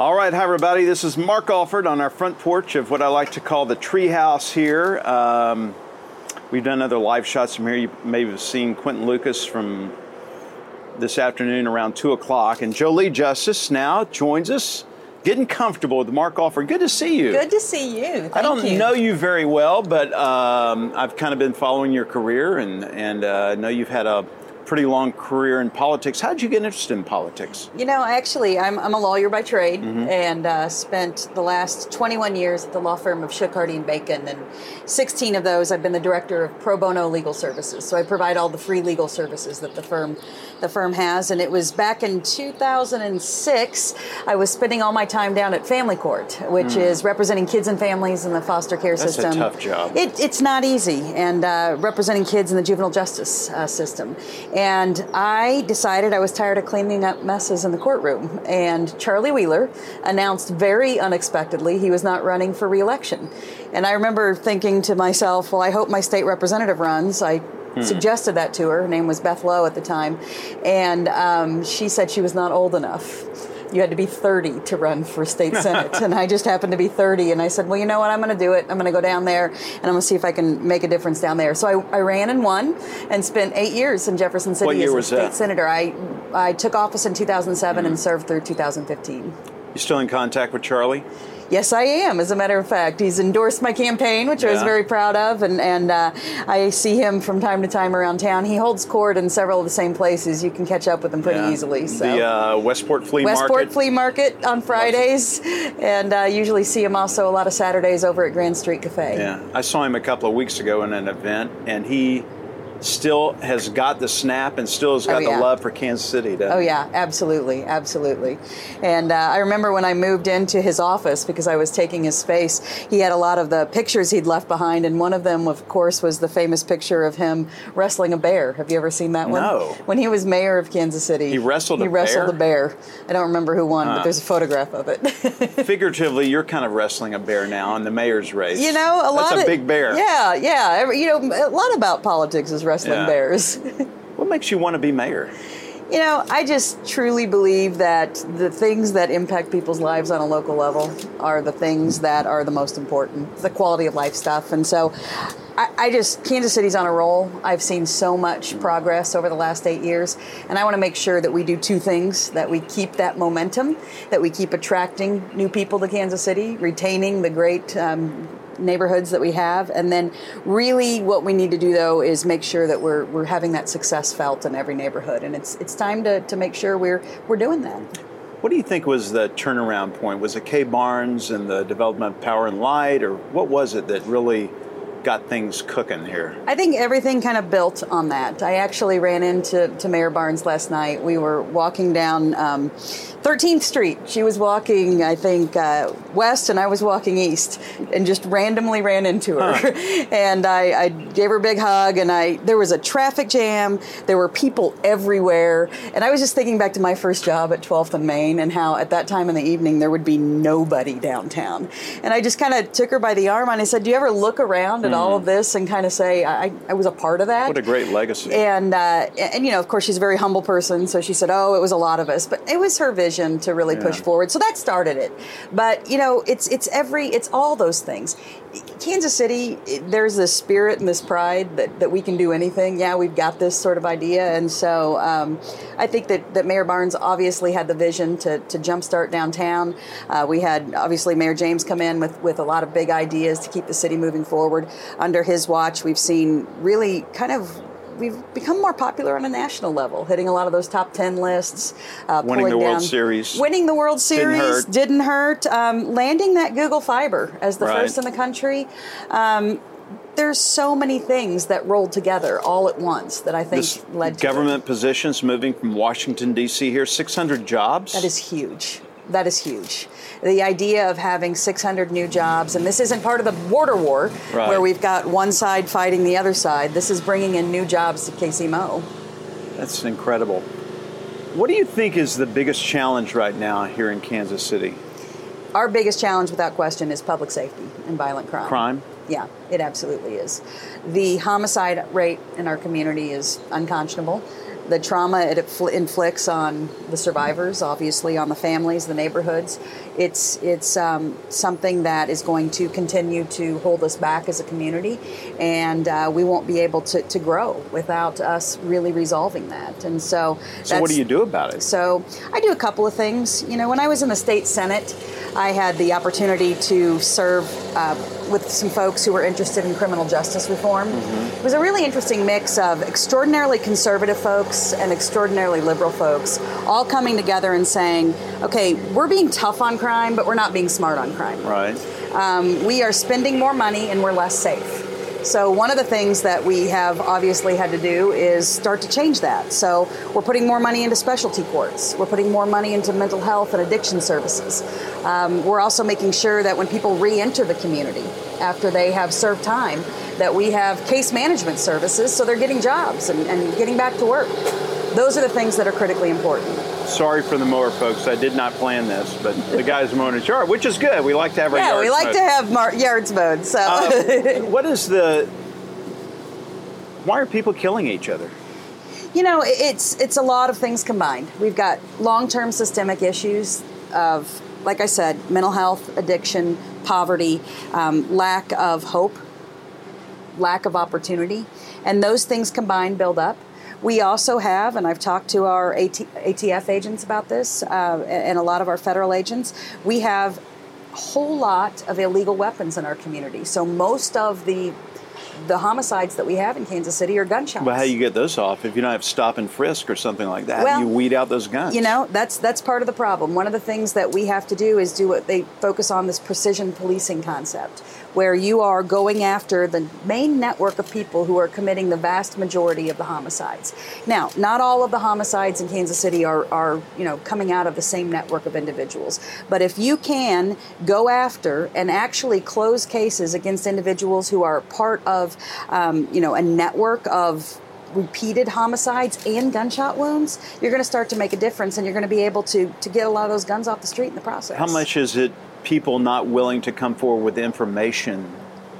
All right, hi everybody. This is Mark Alford on our front porch of what I like to call the treehouse here. Um, we've done other live shots from here. You may have seen Quinton Lucas from this afternoon around 2 o'clock. And Jolie Justus now joins us, getting comfortable with Mark Alford. Good to see you. Good to see you. Thank I don't you. know you very well, but um, I've kind of been following your career and, and uh, know you've had a pretty long career in politics. How did you get interested in politics? You know, actually, I'm, I'm a lawyer by trade Mm-hmm. and uh, spent the last 21 years at the law firm of Shook, Hardy and Bacon, and 16 of those I've been the director of pro bono legal services. So I provide all the free legal services that the firm the firm has. And it was back in 2006 I was spending all my time down at Family Court, which is representing kids and families in the foster care Mm. That's a system. tough job. It, it's not easy, and uh, representing kids in the juvenile justice uh, system. And I decided I was tired of cleaning up messes in the courtroom. And Charlie Wheeler announced very unexpectedly he was not running for reelection. And I remember thinking to myself, well, I hope my state representative runs. I suggested that to her. Her name was Beth Low at the time. And um, she said she was not old enough you had to be 30 to run for state senate and i just happened to be 30 and i said well you know what? I'm going to do it. I'm going to go down there and i'm going to see if i can make a difference down there. So I, I ran and won and spent eight years in jefferson city What year as a was state that? senator. I i took office in 2007 and mm. served through 2015 You still in contact with Charlie? Yes, I am. As a matter of fact, he's endorsed my campaign, which I was very proud of, and and uh, I see him from time to time around town. He holds court in several of the same places. You can catch up with him pretty Yeah. easily. So. The uh, Westport Flea Market. Westport Market. Flea Market on Fridays, and uh, usually see him also a lot of Saturdays over at Grand Street Cafe. Yeah, I saw him a couple of weeks ago in an event, and he still has got the snap and still has got Oh, yeah. the love for Kansas City. Oh yeah, absolutely, absolutely. And uh, I remember when I moved into his office because I was taking his space. He had a lot of the pictures he'd left behind, and one of them, of course, was the famous picture of him wrestling a bear. Have you ever seen that one? No. When he was mayor of Kansas City, He wrestled He a wrestled bear? a bear. I don't remember who won, but there's a photograph of it. Figuratively, you're kind of wrestling a bear now in the mayor's race. You know, a lot That's a of big bear. Yeah, yeah. You know, a lot about politics is wrestling Yeah. bears. What makes you want to be mayor? You know, I just truly believe that the things that impact people's lives on a local level are the things that are the most important, the quality of life stuff. And so I, I just, Kansas City's on a roll. I've seen so much progress over the last eight years. And I want to make sure that we do two things that we keep that momentum, that we keep attracting new people to Kansas City, retaining the great. Um, neighborhoods that we have. And then really what we need to do though is make sure that we're, we're having that success felt in every neighborhood. And it's it's time to, to make sure we're we're doing that. What do you think was the turnaround point? Was it Kay Barnes and the development of Power and Light, or what was it that really got things cooking here? I think everything kind of built on that. I actually ran into to Mayor Barnes last night. We were walking down um, 13th Street. She was walking, I think, uh, west, and I was walking east, and just randomly ran into her. and I, I gave her a big hug, and I there was a traffic jam. There were people everywhere, and I was just thinking back to my first job at 12th and Main, and how at that time in the evening there would be nobody downtown. And I just kind of took her by the arm, and I said, "Do you ever look around all of this and kind of say I, I was a part of that?" What a great legacy. and uh, and you know, of course, she's a very humble person, so she said, "Oh, it was a lot of us," but it was her vision to really push forward. So that started it. But you know, it's it's every it's all those things. Kansas City, there's this spirit and this pride that, that we can do anything. Yeah, we've got this sort of idea, and so um, I think that, that Mayor Barnes obviously had the vision to, to jumpstart downtown. Uh, we had obviously Mayor James come in with, with a lot of big ideas to keep the city moving forward. Under his watch, we've seen really kind of we've become more popular on a national level, hitting a lot of those top ten lists, uh, Winning the World Series. winning the World Series hurt. didn't hurt. Um, landing that Google Fiber as the Right. first in the country. Um, there's so many things that rolled together all at once that I think This led to government positions moving from Washington D.C. here, 600 jobs. That is huge. That is huge. The idea of having 600 new jobs, and this isn't part of the border war Right. where we've got one side fighting the other side. This is bringing in new jobs to KCMO. That's incredible. What do you think is the biggest challenge right now here in Kansas City? Our biggest challenge, without question, is public safety and violent crime. Crime? Yeah, it absolutely is. The homicide rate in our community is unconscionable. The trauma it infl- inflicts on the survivors, obviously on the families, the neighborhoods, it's it's um, something that is going to continue to hold us back as a community, and uh, we won't be able to, to grow without us really resolving that. And so, So, what do you do about it? so I do a couple of things. You know, when I was in the state senate, I had the opportunity to serve uh, with some folks who were interested in criminal justice reform. It was a really interesting mix of extraordinarily conservative folks and extraordinarily liberal folks, all coming together and saying, "Okay, we're being tough on crime, but we're not being smart on crime." Right. um, we are spending more money and we're less safe. So one of the things that we have obviously had to do is start to change that. So we're putting more money into specialty courts. We're putting more money into mental health and addiction services. Um, we're also making sure that when people re-enter the community after they have served time, that we have case management services so they're getting jobs and, and getting back to work. Those are the things that are critically important. Sorry for the mower, folks. I did not plan this, but the guys mowing his yard, which is good. We like to have our Yeah, yards we like mowed. to have mar- yards mowed. So. Uh, what is the? Why are people killing each other? You know, it's it's a lot of things combined. We've got long-term systemic issues of, like I said, mental health, addiction, poverty, um, lack of hope, lack of opportunity, and those things combined build up. We also have, and I've talked to our AT, ATF agents about this, uh, and a lot of our federal agents. We have a whole lot of illegal weapons in our community. So most of the the homicides that we have in Kansas City are gunshots. But how do you get those off if you don't have stop and frisk or something like that? Well, you weed out those guns. You know, that's that's part of the problem. One of the things that we have to do is do what they focus on this precision policing concept, where you are going after the main network of people who are committing the vast majority of the homicides. Now, not all of the homicides in Kansas City are, are you know coming out of the same network of individuals. But if you can go after and actually close cases against individuals who are part of um, you know a network of repeated homicides and gunshot wounds, you're going to start to make a difference, and you're going to be able to to get a lot of those guns off the street in the process. How much is it people not willing to come forward with information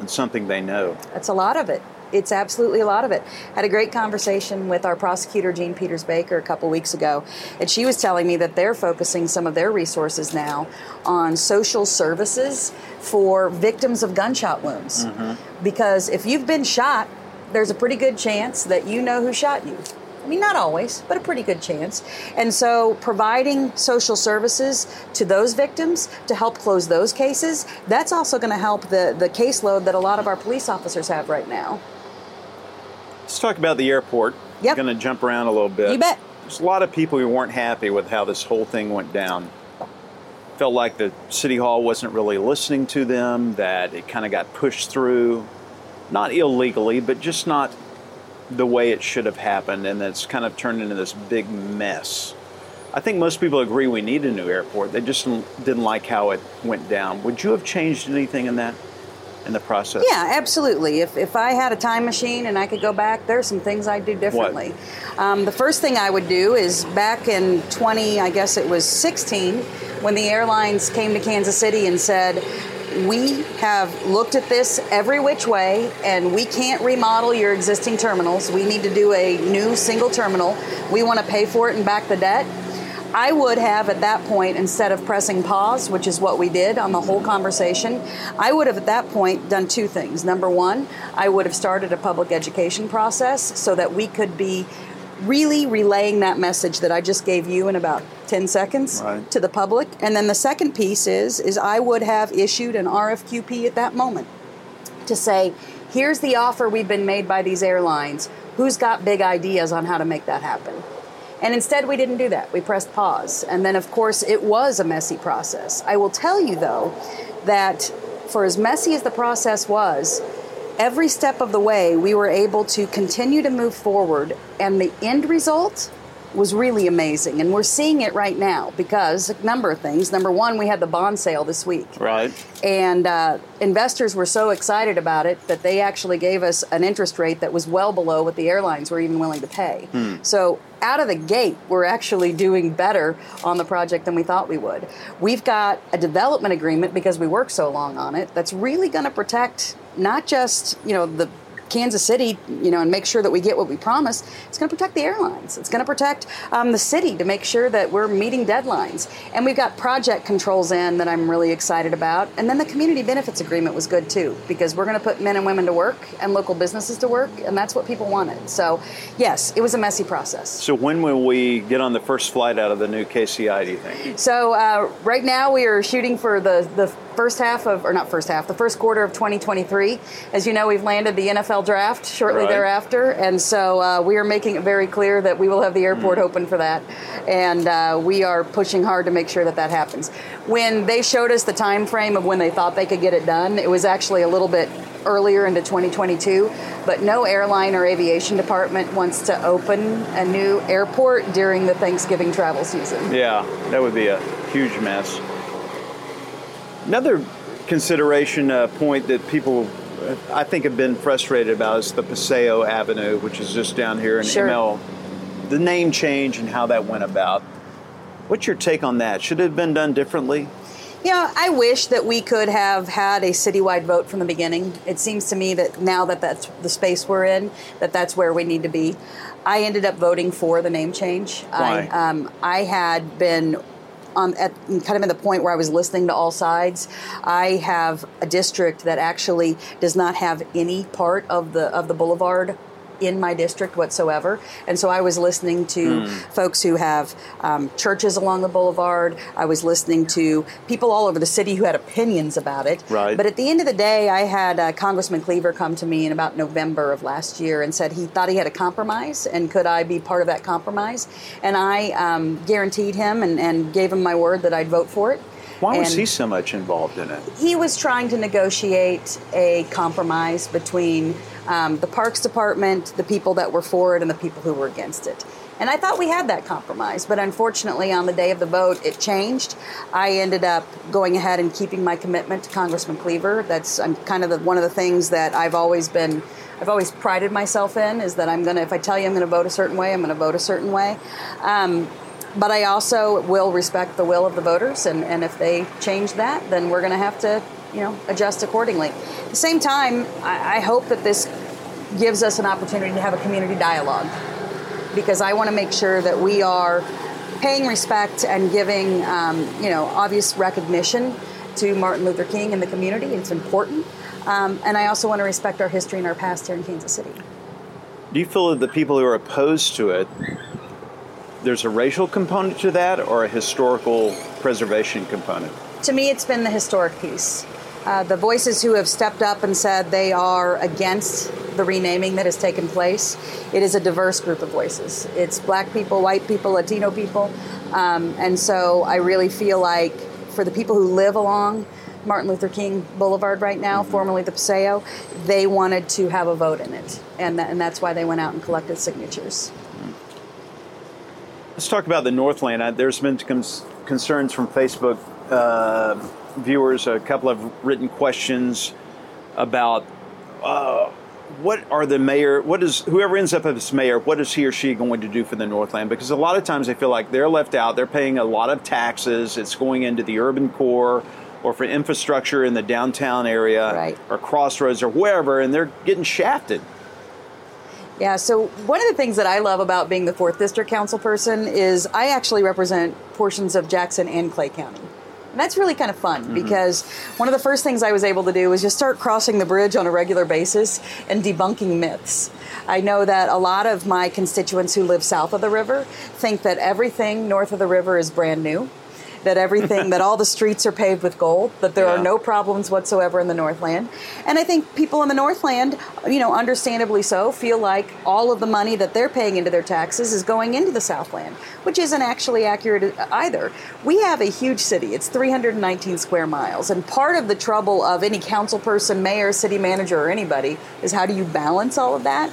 on something they know? That's a lot of it. It's absolutely a lot of it. Had a great conversation with our prosecutor, Jean Peters Baker, a couple weeks ago, and she was telling me that they're focusing some of their resources now on social services for victims of gunshot wounds. Mm-hmm. Because if you've been shot, there's a pretty good chance that you know who shot you. I mean, not always, but a pretty good chance. And so, providing social services to those victims to help close those cases, that's also going to help the, the caseload that a lot of our police officers have right now. Let's talk about the airport. Yep. I'm going to jump around a little bit. You bet. There's a lot of people who weren't happy with how this whole thing went down. Felt like the city hall wasn't really listening to them, that it kind of got pushed through, not illegally, but just not the way it should have happened, and it's kind of turned into this big mess. I think most people agree we need a new airport. They just didn't like how it went down. Would you have changed anything in that, in the process? Yeah, absolutely. If, if I had a time machine and I could go back, there's some things I'd do differently. Um, the first thing I would do is back in 20, I guess it was 16, when the airlines came to Kansas City and said, we have looked at this every which way and we can't remodel your existing terminals. We need to do a new single terminal. We want to pay for it and back the debt. I would have at that point, instead of pressing pause, which is what we did on the whole conversation, I would have at that point done two things. Number one, I would have started a public education process so that we could be really relaying that message that I just gave you in about 10 seconds Right. to the public. And then the second piece is is I would have issued an RFQP at that moment to say, here's the offer we've been made by these airlines. Who's got big ideas on how to make that happen? And instead, we didn't do that. We pressed pause. And then, of course, it was a messy process. I will tell you, though, that for as messy as the process was, every step of the way, we were able to continue to move forward. And the end result was really amazing. And we're seeing it right now because a number of things. Number one, we had the bond sale this week. Right. And uh, investors were so excited about it that they actually gave us an interest rate that was well below what the airlines were even willing to pay. So out of the gate, we're actually doing better on the project than we thought we would. We've got a development agreement because we worked so long on it that's really going to protect not just you know the Kansas City, you know, and make sure that we get what we promise. It's going to protect the airlines. It's going to protect um, the city to make sure that we're meeting deadlines. And we've got project controls in that I'm really excited about. And then the community benefits agreement was good too, because we're going to put men and women to work and local businesses to work, and that's what people wanted. So, yes, it was a messy process. So when will we get on the first flight out of the new KCI? Do you think? So uh, right now we are shooting for the the first half of, or not first half, the first quarter of 2023. As you know, we've landed the NFL draft shortly Right. thereafter, and so uh, we are making it very clear that we will have the airport open for that, and uh, we are pushing hard to make sure that that happens. When they showed us the time frame of when they thought they could get it done, it was actually a little bit earlier into 2022, but no airline or aviation department wants to open a new airport during the Thanksgiving travel season. Yeah, that would be a huge mess. Another consideration uh, point that people, uh, I think, have been frustrated about is the Paseo Avenue, which is just down here in Sure. ML. The name change and how that went about. What's your take on that? Should it have been done differently? Yeah, I wish that we could have had a citywide vote from the beginning. It seems to me that now that that's the space we're in, that that's where we need to be. I ended up voting for the name change. Why? I, um, I had been um, at kind of in the point where I was listening to all sides. I have a district that actually does not have any part of the of the boulevard in my district whatsoever. And so I was listening to folks who have um, churches along the boulevard. I was listening to people all over the city who had opinions about it. Right. But at the end of the day, I had uh, Congressman Cleaver come to me in about November of last year and said he thought he had a compromise and could I be part of that compromise? And I um, guaranteed him and, and gave him my word that I'd vote for it. Why was And- he so much involved in it? he was trying to negotiate a compromise between um, the Parks Department, the people that were for it, and the people who were against it. And I thought we had that compromise, but unfortunately, on the day of the vote, it changed. I ended up going ahead and keeping my commitment to Congressman Cleaver. That's I'm kind of the, one of the things that I've always been, I've always prided myself in is that I'm gonna, if I tell you I'm gonna vote a certain way, I'm gonna vote a certain way. Um, but I also will respect the will of the voters, and, and if they change that, then we're going to have to, you know, adjust accordingly. At the same time, I, I hope that this gives us an opportunity to have a community dialogue, because I want to make sure that we are paying respect and giving, um, you know, obvious recognition to Martin Luther King and the community. It's important, um, and I also want to respect our history and our past here in Kansas City. Do you feel that the people who are opposed to it, there's a racial component to that or a historical preservation component? to me, it's been the historic piece. Uh, the voices who have stepped up and said they are against the renaming that has taken place. It is a diverse group of voices. It's black people, white people, Latino people. Um, and so I really feel like for the people who live along Martin Luther King Boulevard right now, formerly the Paseo, they wanted to have a vote in it. And, that, and that's why they went out and collected signatures. Let's talk about the Northland. There's been concerns from Facebook uh, viewers, a couple of written questions about uh, what are the mayor, what is whoever ends up as mayor, what is he or she going to do for the Northland? Because a lot of times they feel like they're left out. They're paying a lot of taxes. It's going into the urban core or for infrastructure in the downtown area Right. or crossroads or wherever, and they're getting shafted. Yeah, so one of the things that I love about being the 4th District Council person is I actually represent portions of Jackson and Clay County. And that's really kind of fun mm-hmm. because one of the first things I was able to do was just start crossing the bridge on a regular basis and debunking myths. I know that a lot of my constituents who live south of the river think that everything north of the river is brand new. That everything, that all the streets are paved with gold, that there Yeah. are no problems whatsoever in the Northland. And I think people in the Northland, you know, understandably so, feel like all of the money that they're paying into their taxes is going into the Southland, which isn't actually accurate either. We have a huge city, it's 319 square miles. And part of the trouble of any council person, mayor, city manager, or anybody is how do you balance all of that?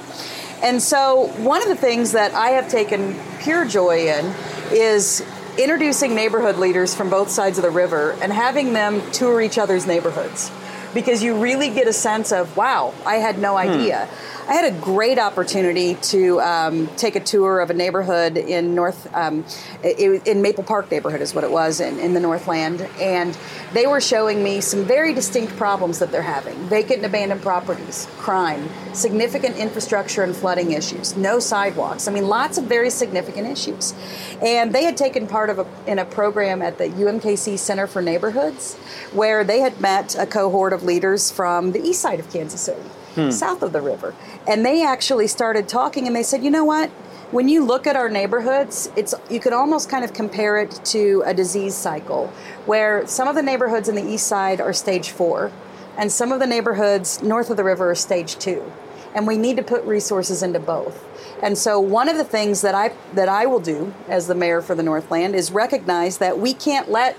And so, one of the things that I have taken pure joy in is introducing neighborhood leaders from both sides of the river and having them tour each other's neighborhoods because you really get a sense of, wow, I had no idea. Hmm. I had a great opportunity to um, take a tour of a neighborhood in North, um, in Maple Park neighborhood is what it was in, in the Northland, and they were showing me some very distinct problems that they're having: vacant and abandoned properties, crime, significant infrastructure and flooding issues, no sidewalks. I mean, lots of very significant issues. And they had taken part of a, in a program at the UMKC Center for Neighborhoods, where they had met a cohort of leaders from the east side of Kansas City hmm. south of the river. And they actually started talking and they said, you know what? When you look at our neighborhoods, it's you could almost kind of compare it to a disease cycle where some of the neighborhoods in the east side are stage 4 and some of the neighborhoods north of the river are stage 2. And we need to put resources into both. And so one of the things that I that I will do as the mayor for the Northland is recognize that we can't let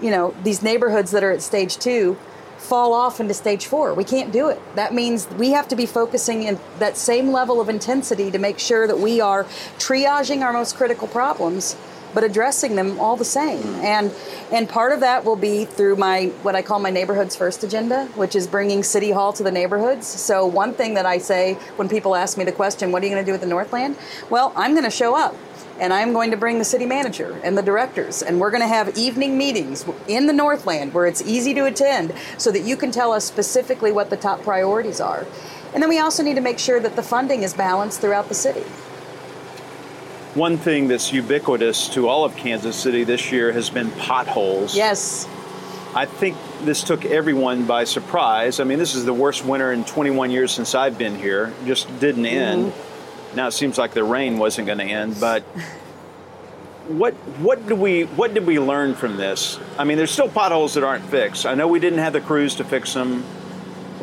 you know these neighborhoods that are at stage 2 fall off into stage four. We can't do it. That means we have to be focusing in that same level of intensity to make sure that we are triaging our most critical problems but addressing them all the same. And and part of that will be through my what I call my neighborhoods first agenda, which is bringing City Hall to the neighborhoods. So one thing that I say when people ask me the question, "What are you going to do with the Northland?" Well, I'm going to show up and I'm going to bring the city manager and the directors, and we're going to have evening meetings in the Northland where it's easy to attend so that you can tell us specifically what the top priorities are. And then we also need to make sure that the funding is balanced throughout the city. One thing that's ubiquitous to all of Kansas City this year has been potholes. Yes. I think this took everyone by surprise. I mean, this is the worst winter in 21 years since I've been here. Just didn't end. Mm-hmm now it seems like the rain wasn't going to end, but what what did we what did we learn from this? I mean, there's still potholes that aren't fixed. I know we didn't have the crews to fix them.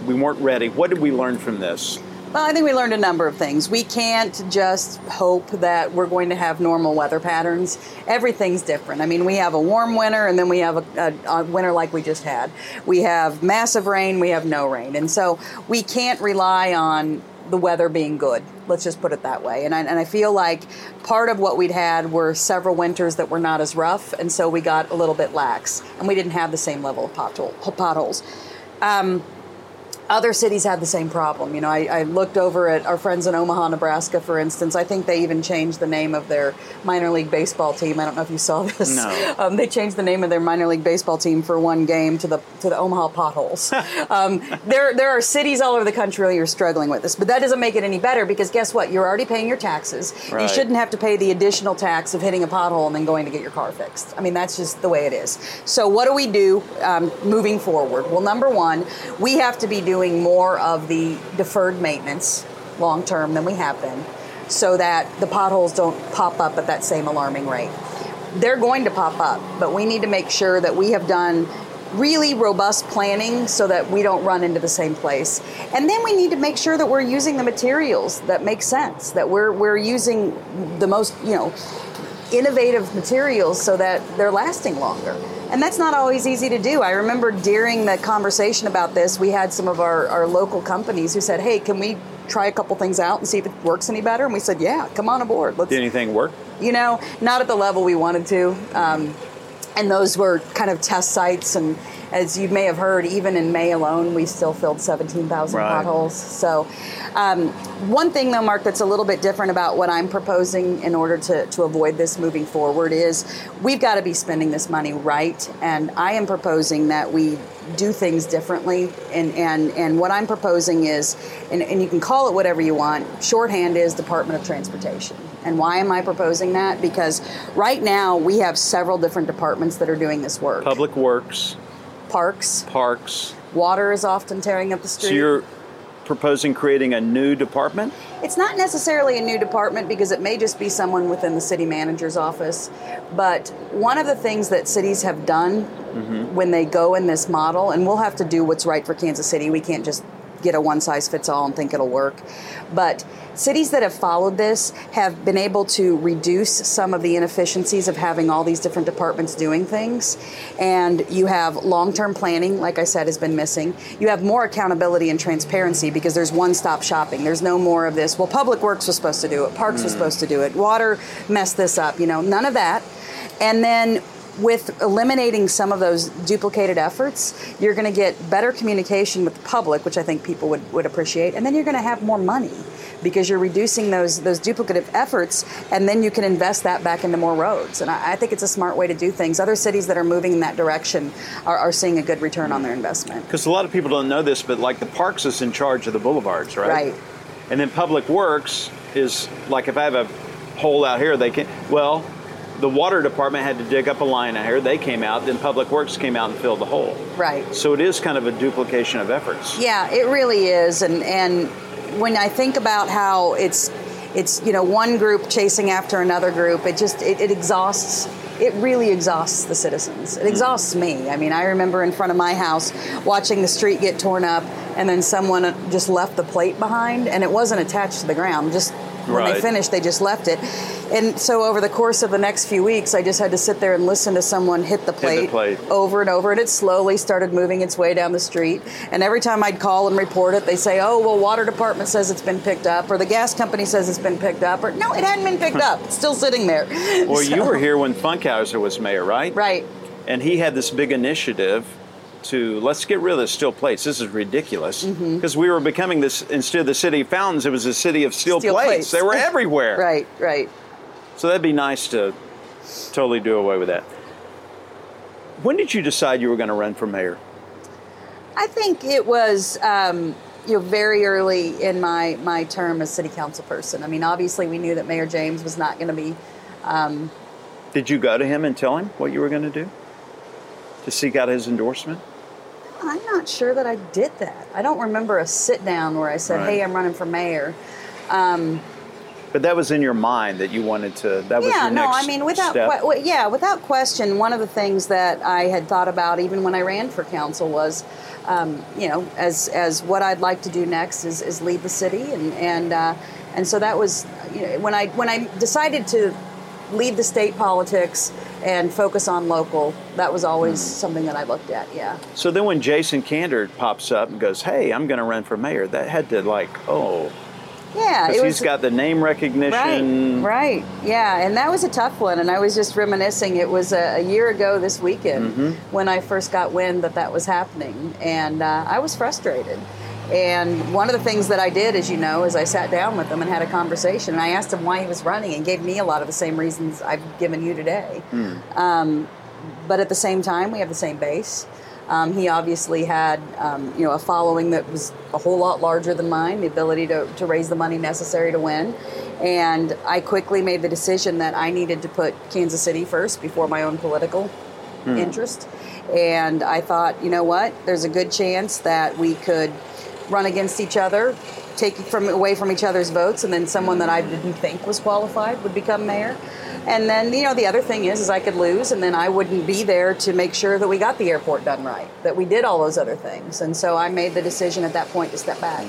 We weren't ready. What did we learn from this? Well, I think we learned a number of things. We can't just hope that we're going to have normal weather patterns. Everything's different. I mean, we have a warm winter and then we have a, a, a, winter like we just had. We have massive rain, we have no rain. And so we can't rely on the weather being good. Let's just put it that way. And I, and I feel like part of what we'd had were several winters that were not as rough, and so we got a little bit lax, and we didn't have the same level of pothole, potholes. Um, other cities had the same problem. You know, I, I, looked over at our friends in Omaha, Nebraska, for instance. I think they even changed the name of their minor league baseball team. I don't know if you saw this. No. Um, they changed the name of their minor league baseball team for one game to the to the Omaha potholes. um, there there are cities all over the country who are struggling with this, but that doesn't make it any better because guess what? You're already paying your taxes. Right. You shouldn't have to pay the additional tax of hitting a pothole and then going to get your car fixed. I mean, that's just the way it is. So what do we do um, moving forward? Well, number one, we have to be doing more of of the deferred maintenance long term than we have been so that the potholes don't pop up at that same alarming rate. They're going to pop up, but we need to make sure that we have done really robust planning so that we don't run into the same place. And then we need to make sure that we're using the materials that make sense, that we're we're using the most, you know, innovative materials so that they're lasting longer. And that's not always easy to do. I remember during the conversation about this, we had some of our, our local companies who said, hey, can we try a couple things out and see if it works any better? And we said, yeah, come on aboard. Let's, Did anything work? You know, not at the level we wanted to. Um, and those were kind of test sites and as you may have heard, even in May alone, we still filled 17,000 right. potholes. So, um, one thing though, Mark, that's a little bit different about what I'm proposing in order to, to avoid this moving forward is we've got to be spending this money right. And I am proposing that we do things differently. And, and, and what I'm proposing is, and, and you can call it whatever you want, shorthand is Department of Transportation. And why am I proposing that? Because right now we have several different departments that are doing this work. Public Works, Parks. Parks. Water is often tearing up the street. So you're proposing creating a new department? It's not necessarily a new department because it may just be someone within the city manager's office. But one of the things that cities have done mm-hmm. when they go in this model, and we'll have to do what's right for Kansas City, we can't just get a one size fits all and think it'll work. But cities that have followed this have been able to reduce some of the inefficiencies of having all these different departments doing things. And you have long term planning, like I said, has been missing. You have more accountability and transparency because there's one stop shopping. There's no more of this, well, Public Works was supposed to do it, Parks was hmm. supposed to do it, Water messed this up, you know, none of that. And then with eliminating some of those duplicated efforts, you're going to get better communication with the public, which I think people would, would appreciate, and then you're going to have more money because you're reducing those those duplicative efforts, and then you can invest that back into more roads. And I, I think it's a smart way to do things. Other cities that are moving in that direction are, are seeing a good return on their investment. Because a lot of people don't know this, but like the parks is in charge of the boulevards, right? Right. And then public works is like if I have a hole out here, they can well. The water department had to dig up a line out here. They came out. Then Public Works came out and filled the hole. Right. So it is kind of a duplication of efforts. Yeah, it really is. And and when I think about how it's it's you know one group chasing after another group, it just it, it exhausts. It really exhausts the citizens. It mm-hmm. exhausts me. I mean, I remember in front of my house watching the street get torn up, and then someone just left the plate behind, and it wasn't attached to the ground. Just when Right. they finished, they just left it. And so over the course of the next few weeks, I just had to sit there and listen to someone hit the plate, plate. over and over, and it slowly started moving its way down the street. And every time I'd call and report it, they say, "Oh, well, water department says it's been picked up, or the gas company says it's been picked up, or no, it hadn't been picked up. It's still sitting there." Well, you were here when Funkhouser was mayor, right? right? And he had this big initiative to let's get rid of the steel plates. This is ridiculous Mm-hmm. because we were becoming this instead of the city of fountains, it was a city of steel, Steel plates. plates. They were everywhere. Right, right. So that'd be nice to totally do away with that. When did you decide you were going to run for mayor? I think it was um, you know very early in my my term as city council person. I mean, obviously we knew that Mayor James was not going to be Did you go to him and tell him what you were going to do? To seek out his endorsement? I'm not sure that I did that. I don't remember a sit down where I said, Right. "Hey, I'm running for mayor." But that was in your mind that you wanted to. That was yeah, your no, I mean, without que- yeah, without question, one of the things that I had thought about even when I ran for council was, um, you know, as as what I'd like to do next is, is lead the city, and and uh, and so that was, you know, when I when I decided to leave the state politics and focus on local, that was always Hmm. something that I looked at. Yeah. So then when Jason Kander pops up and goes, "Hey, I'm going to run for mayor," that had to like, oh, Yeah, because he's got the name recognition. Right, right, yeah, and that was a tough one. And I was just reminiscing. It was a, a year ago this weekend Mm-hmm. when I first got wind that that was happening, and uh, I was frustrated. And one of the things that I did, as you know, is I sat down with him and had a conversation. And I asked him why he was running, and gave me a lot of the same reasons I've given you today. Hmm. Um, but at the same time, we have the same base. Um, he obviously had, um, you know, a following that was a whole lot larger than mine, the ability to, to raise the money necessary to win. And I quickly made the decision that I needed to put Kansas City first before my own political interest. And I thought, you know what, there's a good chance that we could run against each other, take from away from each other's votes, and then someone that I didn't think was qualified would become mayor. And then, you know, the other thing is, is I could lose, and then I wouldn't be there to make sure that we got the airport done right, that we did all those other things. And so I made the decision at that point to step back.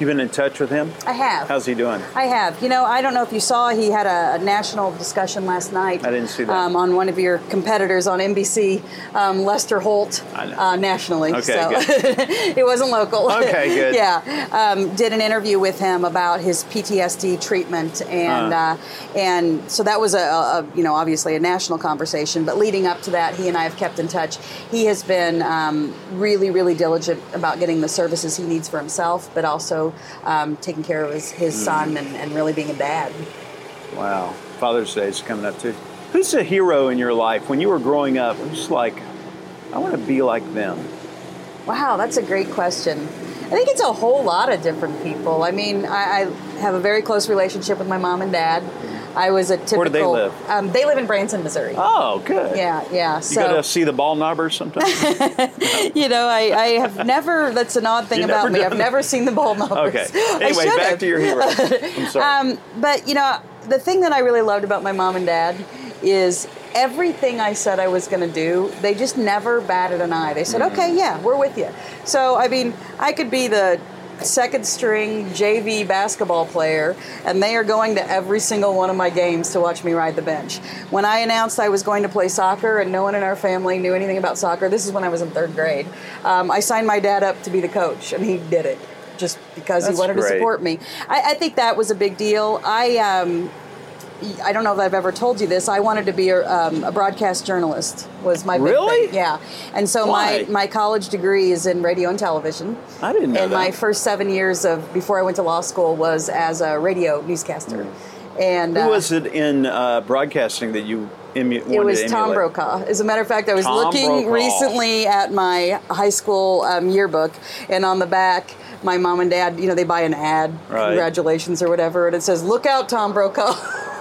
You been in touch with him? I have. How's he doing? I have. You know, I don't know if you saw, he had a, a national discussion last night. I didn't see that. Um, on one of your competitors on NBC, um, Lester Holt, uh, nationally. Okay, so it wasn't local. Okay, good. yeah, um, did an interview with him about his PTSD treatment, and Uh. uh, and so that was a, a, a, you know obviously a national conversation. But leading up to that, he and I have kept in touch. He has been um, really, really diligent about getting the services he needs for himself, but also um, taking care of his, his son and, and really being a dad. Wow. Father's Day is coming up too. Who's a hero in your life when you were growing up? Who's like, I want to be like them? Wow, that's a great question. I think it's a whole lot of different people. I mean, I, I have a very close relationship with my mom and dad. I was a typical. Where do they live? Um, they live in Branson, Missouri. Oh, good. Yeah, yeah. You So go to see the Baldknobbers sometimes? you know, I, I have never. That's an odd thing You've about me. I've never seen the Baldknobbers. okay. Anyway, back to your hero. I'm sorry. Um, but you know, the thing that I really loved about my mom and dad is everything I said I was going to do, they just never batted an eye. They said, "Okay, yeah, we're with you." So, I mean, I could be the second string JV basketball player, and they are going to every single one of my games to watch me ride the bench. When I announced I was going to play soccer, and no one in our family knew anything about soccer, this is when I was in third grade. Um, I signed my dad up to be the coach, and he did it just because That's he wanted great. to support me. I, I think that was a big deal. I. Um, I don't know if I've ever told you this. I wanted to be a, um, a broadcast journalist. Was my big Really? thing. Yeah, and so Why? my my college degree is in radio and television. I didn't know And my first seven years of before I went to law school was as a radio newscaster. And Who uh, was it in uh, broadcasting that you emu- it was to Tom? Brokaw. As a matter of fact, I was Tom looking Brokaw. recently at my high school um, yearbook, and on the back, my mom and dad, you know, they buy an ad, Right. congratulations or whatever, and it says, "Look out, Tom Brokaw."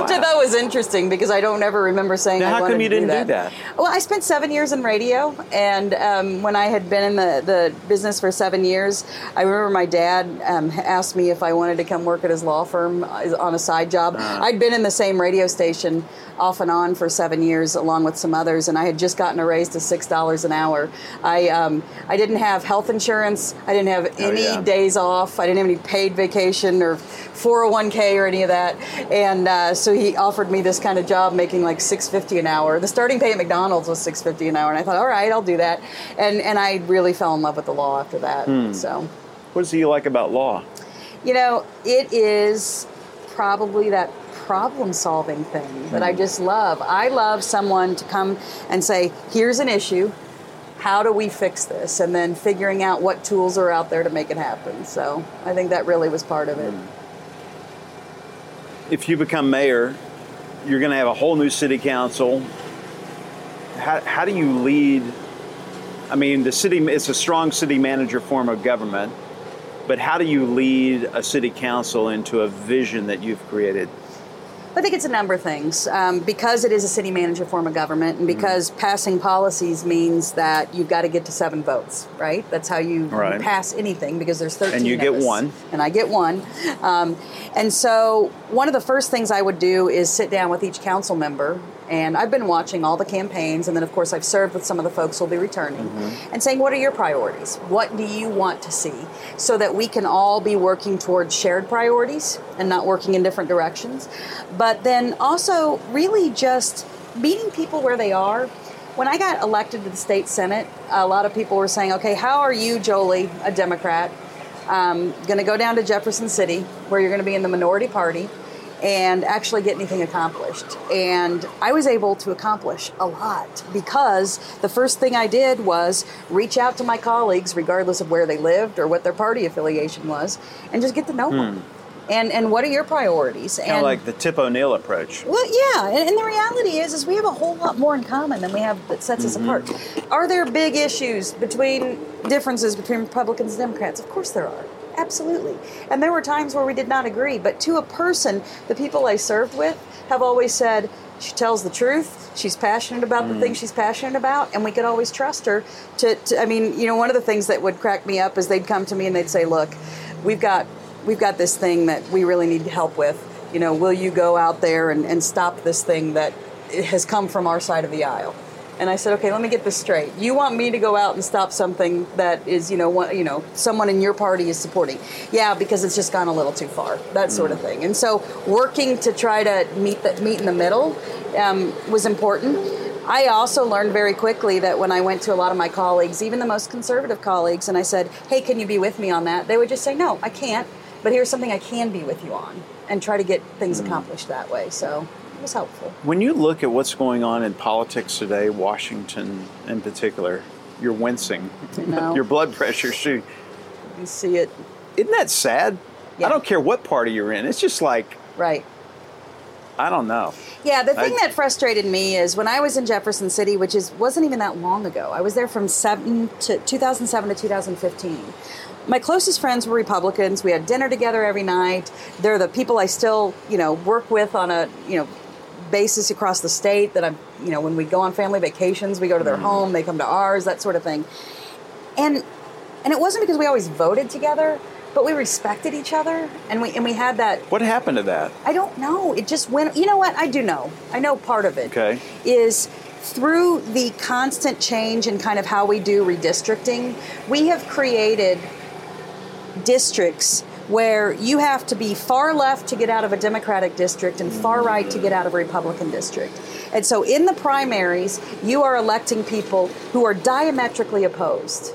I thought was interesting because I don't ever remember saying. Now, I how come you didn't do do that. that? Well, I spent seven years in radio, and um, when I had been in the, the business for seven years, I remember my dad um, asked me if I wanted to come work at his law firm uh, on a side job. Uh-huh. I'd been in the same radio station off and on for seven years, along with some others, and I had just gotten a raise to six dollars an hour. I um, I didn't have health insurance. I didn't have any Oh, yeah. days off. I didn't have any paid vacation or 401k or any of that. And uh, so he offered me this kind of job, making like 650 an hour. The starting pay at McDonald's was 650 an hour, and I thought, all right, I'll do that. And and I really fell in love with the law after that. Hmm. So, What do you like about law? you know, it is probably that problem solving thing that I just love. I love someone to come and say, here's an issue. How do we fix this? And then figuring out what tools are out there to make it happen. So I think that really was part of it. If you become mayor, you're going to have a whole new city council. How, how do you lead? I mean, the city it's a strong city manager form of government, but how do you lead a city council into a vision that you've created? I think it's a number of things. Um, because it is a city manager form of government, and because passing policies means that you've got to get to seven votes, right? That's how you Right. pass anything because there's 13 And you get us. one. And I get one. Um, and so one of the first things I would do is sit down with each council member. And I've been watching all the campaigns, and then of course I've served with some of the folks who'll be returning, and saying, "What are your priorities? What do you want to see?" So that we can all be working towards shared priorities and not working in different directions. But then also really just meeting people where they are. When I got elected to the state senate, a lot of people were saying, "Okay, how are you, Jolie, a Democrat, um, going to go down to Jefferson City, where you're going to be in the minority party, and actually get anything accomplished. And I was able to accomplish a lot because the first thing I did was reach out to my colleagues, regardless of where they lived or what their party affiliation was, and just get to know them. Hmm. And and what are your priorities? Kind of like the Tip O'Neill approach. well, yeah, and, and the reality is, is we have a whole lot more in common than we have that sets us mm-hmm. apart. Are there big issues between differences between Republicans and Democrats? Of course there are, absolutely. And there were times where we did not agree, but to a person, the people I served with have always said she tells the truth. She's passionate about the things mm-hmm. she's passionate about, and we could always trust her. To, to, I mean, you know, one of the things that would crack me up is they'd come to me and they'd say, "Look, we've got we've got this thing that we really need help with. You know, will you go out there and, and stop this thing that has come from our side of the aisle? And I said, okay, let me get this straight. You want me to go out and stop something that is, you know, one, you know, someone in your party is supporting? Yeah, because it's just gone a little too far, that sort of thing. And so, working to try to meet the, meet in the middle um, was important. I also learned very quickly that when I went to a lot of my colleagues, even the most conservative colleagues, and I said, hey, can you be with me on that? They would just say, no, I can't, but here's something I can be with you on, and try to get things accomplished that way. So was helpful. When you look at what's going on in politics today, Washington in particular, you're wincing. Your blood pressure shooting. You see it Isn't that sad? Yeah. I don't care what party you're in. It's just like right. I don't know. Yeah, the thing I- that frustrated me is when I was in Jefferson City, which is wasn't even that long ago. I was there from seven to 2007 to 2015. My closest friends were Republicans. We had dinner together every night. They're the people I still, you know, work with on a, you know, basis across the state. That I'm, you know, when we go on family vacations, we go to their mm. home, they come to ours, that sort of thing. And and it wasn't because we always voted together, but we respected each other, and we and we had that. What happened to that? I don't know. It just went. You know what? I do know. I know part of it Okay. is through the constant change in kind of how we do redistricting. We have created districts where you have to be far left to get out of a Democratic district and far right to get out of a Republican district. And so in the primaries, you are electing people who are diametrically opposed.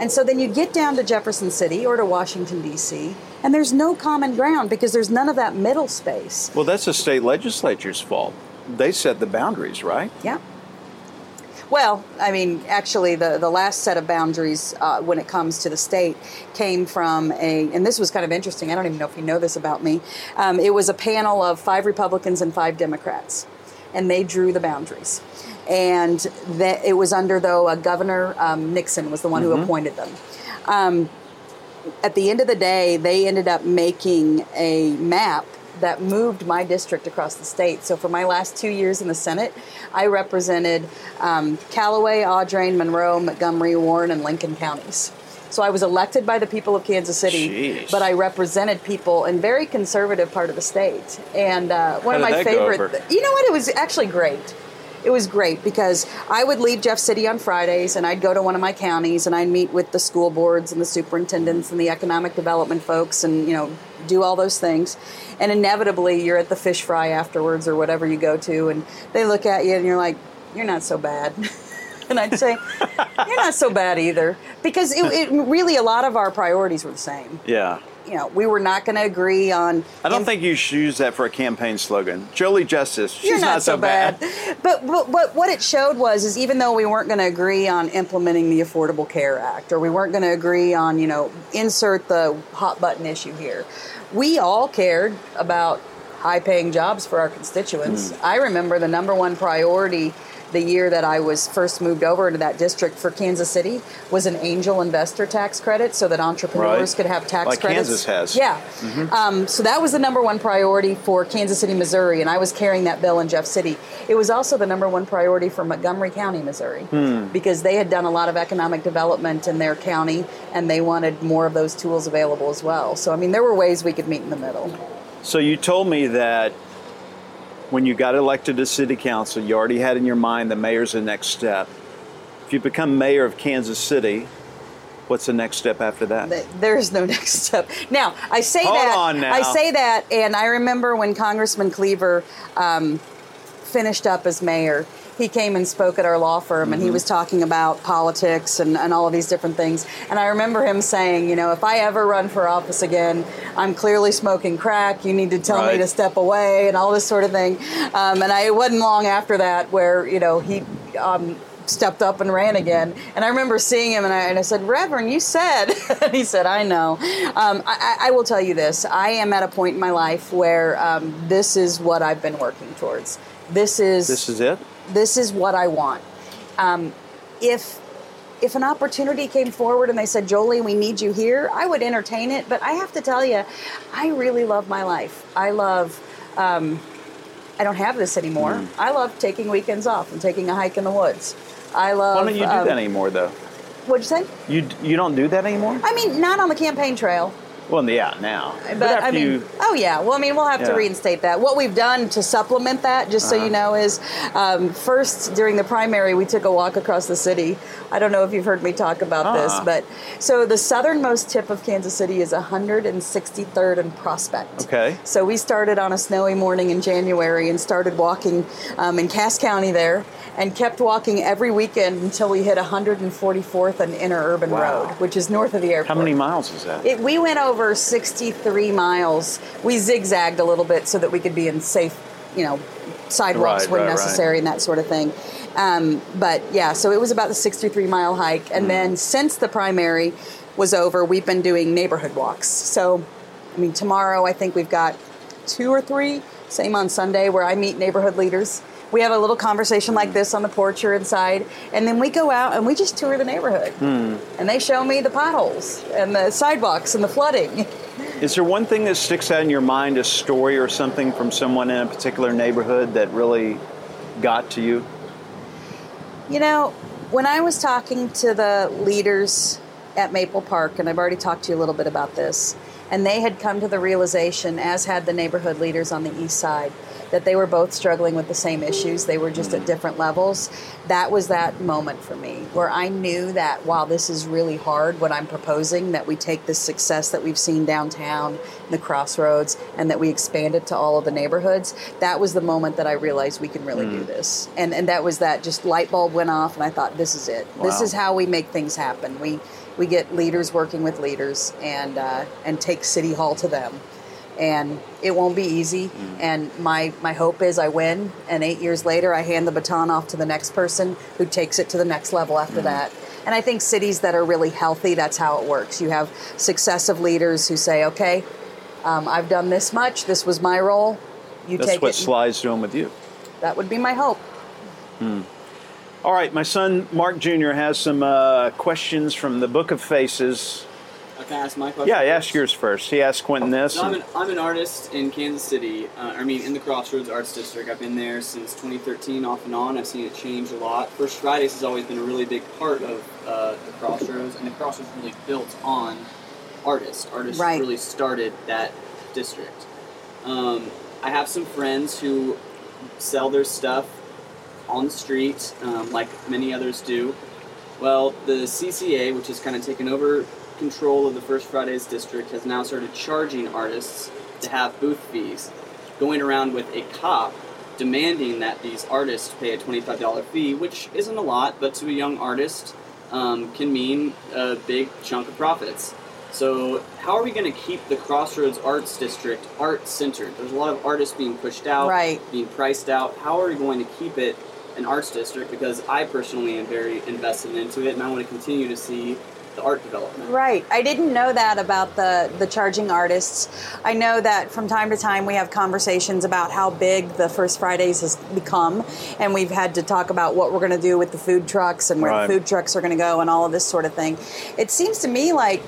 And so then you get down to Jefferson City or to Washington, D.C., and there's no common ground because there's none of that middle space. Well, that's the state legislature's fault. They set the boundaries, right? Yeah. Well, I mean, actually, the, the last set of boundaries uh, when it comes to the state came from a, and this was kind of interesting. I don't even know if you know this about me. Um, it was a panel of five Republicans and five Democrats, and they drew the boundaries. And that it was under, though, uh, Governor um, Nixon was the one who appointed them. Um, at the end of the day, they ended up making a map that moved my district across the state. So for my last two years in the Senate, I represented um, Callaway, Audrain, Monroe, Montgomery, Warren, and Lincoln counties. So I was elected by the people of Kansas City, Jeez. but I represented people in very conservative part of the state. And uh, one How of my favorite, you know what? It was actually great. It was great because I would leave Jeff City on Fridays and I'd go to one of my counties and I'd meet with the school boards and the superintendents and the economic development folks and, you know, do all those things. And inevitably you're at the fish fry afterwards or whatever you go to and they look at you and you're like, you're not so bad. and I'd say, you're not so bad either. Because it, it really, a lot of our priorities were the same. Yeah. You know, we were not going to agree on. I don't think you should use that for a campaign slogan. Jolie Justus, she's You're not, so bad. But, but, but what it showed was is even though we weren't going to agree on implementing the Affordable Care Act or we weren't going to agree on, you know, insert the hot button issue here, we all cared about high paying jobs for our constituents. Hmm. I remember the number one priority the year that I was first moved over into that district for Kansas City was an angel investor tax credit so that entrepreneurs Right. could have tax Like credits. Kansas has. Yeah. Um, so that was the number one priority for Kansas City, Missouri, and I was carrying that bill in Jeff City. It was also the number one priority for Montgomery County, Missouri, because they had done a lot of economic development in their county and they wanted more of those tools available as well. So, I mean, there were ways we could meet in the middle. So you told me that when you got elected to city council, you already had in your mind the mayor's the next step. If you become mayor of Kansas City, what's the next step after that? There's no next step. Now, I say Hold that. on now. I say that, and I remember when Congressman Cleaver um, finished up as mayor. He came and spoke at our law firm, and he was talking about politics and, and all of these different things. And I remember him saying, you know, if I ever run for office again, I'm clearly smoking crack. You need to tell Right. me to step away, and all this sort of thing. Um, and I, it wasn't long after that where you know he. Um, stepped up and ran again. And I remember seeing him, and I, and I said, Reverend, you said. he said, I know. Um, I, I I will tell you this I am at a point in my life where um, this is what I've been working towards. This is This is it? This is what I want. Um, if if an opportunity came forward and they said, Jolie, we need you here, I would entertain it. But I have to tell you, I really love my life. I love. Um, I don't have this anymore. Mm. I love taking weekends off and taking a hike in the woods. I love. Why don't you do um, that anymore, though? What'd you say? You you don't do that anymore? I mean, not on the campaign trail. Well, yeah, now. But, But I mean, you, oh yeah. Well, I mean, we'll have to reinstate that. What we've done to supplement that, just so Uh-huh. you know, is um, first during the primary we took a walk across the city. I don't know if you've heard me talk about this, Uh-uh. but so the southernmost tip of Kansas City is 163rd and Prospect. Okay. So we started on a snowy morning in January and started walking um, in Cass County there. And kept walking every weekend until we hit 144th and Interurban Wow. Road, which is north of the airport. how many miles is that? It, we went over 63 miles. We zigzagged a little bit so that we could be in safe, you know, sidewalks Right, when right, right. necessary and that sort of thing. Um, but yeah, so it was about the 63 mile hike. And Mm. then since the primary was over, we've been doing neighborhood walks. So, I mean, tomorrow I think we've got two or three, same on Sunday, where I meet neighborhood leaders. We have a little conversation like this on the porch or inside, and then we go out and we just tour the neighborhood. Hmm. And they show me the potholes and the sidewalks and the flooding. Is there one thing that sticks out in your mind, a story or something from someone in a particular neighborhood that really got to you? You know, when I was talking to the leaders at Maple Park, and I've already talked to you a little bit about this, and they had come to the realization, as had the neighborhood leaders on the east side, that they were both struggling with the same issues. They were just at different levels. That was that moment for me where I knew that while this is really hard, what I'm proposing, that we take the success that we've seen downtown, the crossroads, and that we expand it to all of the neighborhoods. That was the moment that I realized we can really do this. And and that was that just light bulb went off and I thought this is it. This is how we make things happen. We we get leaders working with leaders and uh, and take City Hall to them and it won't be easy. And my my hope is I win, and eight years later I hand the baton off to the next person who takes it to the next level after that. And I think cities that are really healthy, that's how it works. You have successive leaders who say, "Okay, um, I've done this much. This was my role. You take it. That's take what it." Sly's doing with you. that would be my hope. All right, my son Mark Jr. has some uh, questions from the Book of Faces. Can I ask my question? Yeah, first? ask yours first. He asked Quinton this. So I'm an, I'm an artist in Kansas City. Uh, I mean, in the Crossroads Arts District. I've been there since 2013, off and on. I've seen it change a lot. First Fridays has always been a really big part of uh, the Crossroads, and the Crossroads really built on artists. Artists Right. really started that district. Um, I have some friends who sell their stuff on the street, um, like many others do. Well, the CCA, which has kind of taken over control of the First Fridays district, has now started charging artists to have booth fees, going around with a cop demanding that these artists pay a $25 fee, which isn't a lot, but to a young artist um, can mean a big chunk of profits. So, how are we going to keep the Crossroads Arts District art centered? There's a lot of artists being pushed out, Right. being priced out. How are we going to keep it an arts district? Because I personally am very invested into it, and I want to continue to see the art development. Right. I didn't know that about the the charging artists. I know that from time to time we have conversations about how big the First Fridays has become, and we've had to talk about what we're going to do with the food trucks and where Right. the food trucks are going to go and all of this sort of thing. It seems to me like.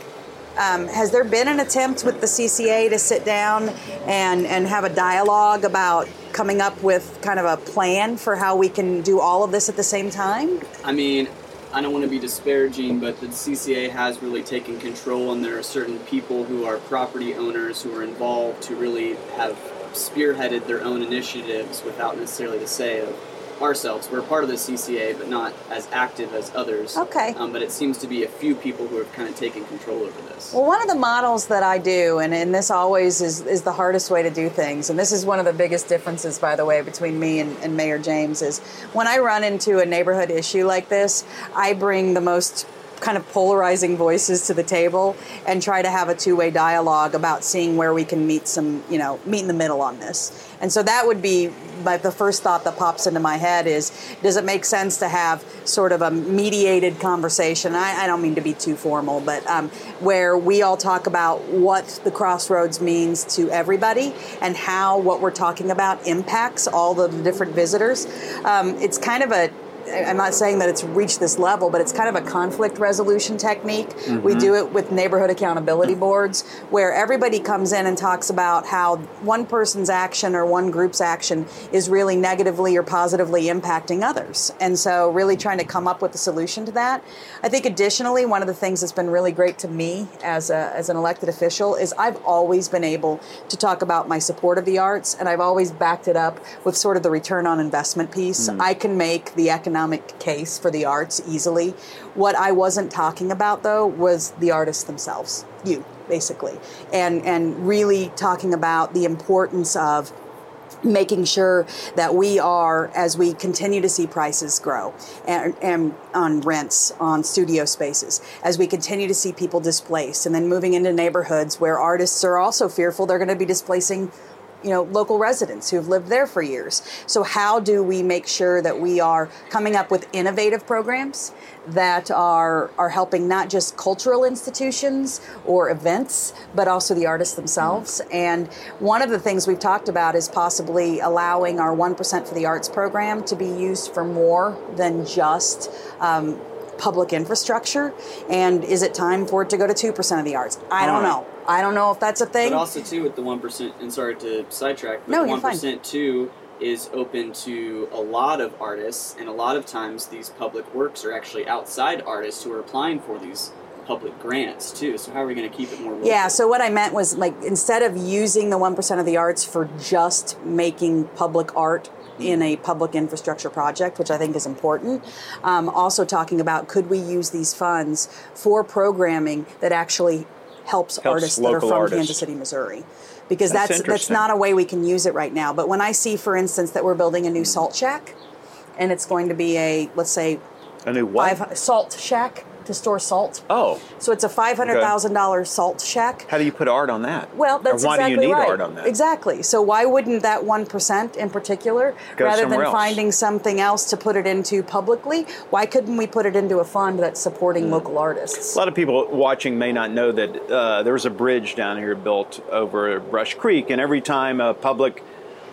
Um, has there been an attempt with the CCA to sit down and, and have a dialogue about coming up with kind of a plan for how we can do all of this at the same time? I mean, I don't want to be disparaging, but the CCA has really taken control, and there are certain people who are property owners who are involved who really have spearheaded their own initiatives without necessarily the say of ourselves. We're part of the CCA, but not as active as others. Okay. Um, but it seems to be a few people who have kind of taken control over this. Well, one of the models that I do, and, and this always is, is the hardest way to do things, and this is one of the biggest differences, by the way, between me and, and Mayor James, is when I run into a neighborhood issue like this, I bring the most kind of polarizing voices to the table and try to have a two-way dialogue about seeing where we can meet some, you know, meet in the middle on this. And so that would be my, the first thought that pops into my head is, does it make sense to have sort of a mediated conversation? I, I don't mean to be too formal, but um, where we all talk about what the crossroads means to everybody and how what we're talking about impacts all the different visitors. Um, it's kind of a I'm not saying that it's reached this level, but it's kind of a conflict resolution technique. We mm-hmm. do it with neighborhood accountability boards where everybody comes in and talks about how one person's action or one group's action is really negatively or positively impacting others. And so, really trying to come up with a solution to that. I think additionally, one of the things that's been really great to me as, a, as an elected official is I've always been able to talk about my support of the arts, and I've always backed it up with sort of the return on investment piece. Mm-hmm. I can make the economic case for the arts easily. What I wasn't talking about though was the artists themselves, you basically, and and really talking about the importance of making sure that we are as we continue to see prices grow and, and on rents on studio spaces as we continue to see people displaced and then moving into neighborhoods where artists are also fearful they're going to be displacing you know local residents who've lived there for years. So how do we make sure that we are coming up with innovative programs that are are helping not just cultural institutions or events but also the artists themselves? And one of the things we've talked about is possibly allowing our 1% for the arts program to be used for more than just um, public infrastructure. And is it time for it to go to 2% of the arts? I don't know i don't know if that's a thing But also too with the one percent, and sorry to sidetrack, but No, one percent too is open to a lot of artists, and a lot of times these public works are actually outside artists who are applying for these public grants too. So how are we going to keep it more? Local? Yeah, so what I meant was like instead of using the 1% of the arts for just making public art in a public infrastructure project, which I think is important, um, also talking about could we use these funds for programming that actually helps, Helps artists that are from artists. Kansas City, Missouri. Because That's that's that's not a way we can use it right now. But when I see, for instance, that we're building a new hmm. salt shack, and it's going to be a let's say A new what? five salt shack to store salt. Oh, So it's a five hundred thousand dollars salt shack. how do you put art on that? Well, that's or why exactly do you need right. art on that? Exactly. So why wouldn't that one percent in particular, Go rather than else. finding something else to put it into publicly, why couldn't we put it into a fund that's supporting Hmm. local artists? A lot of people watching may not know that uh, there was a bridge down here built over Brush Creek, and every time a public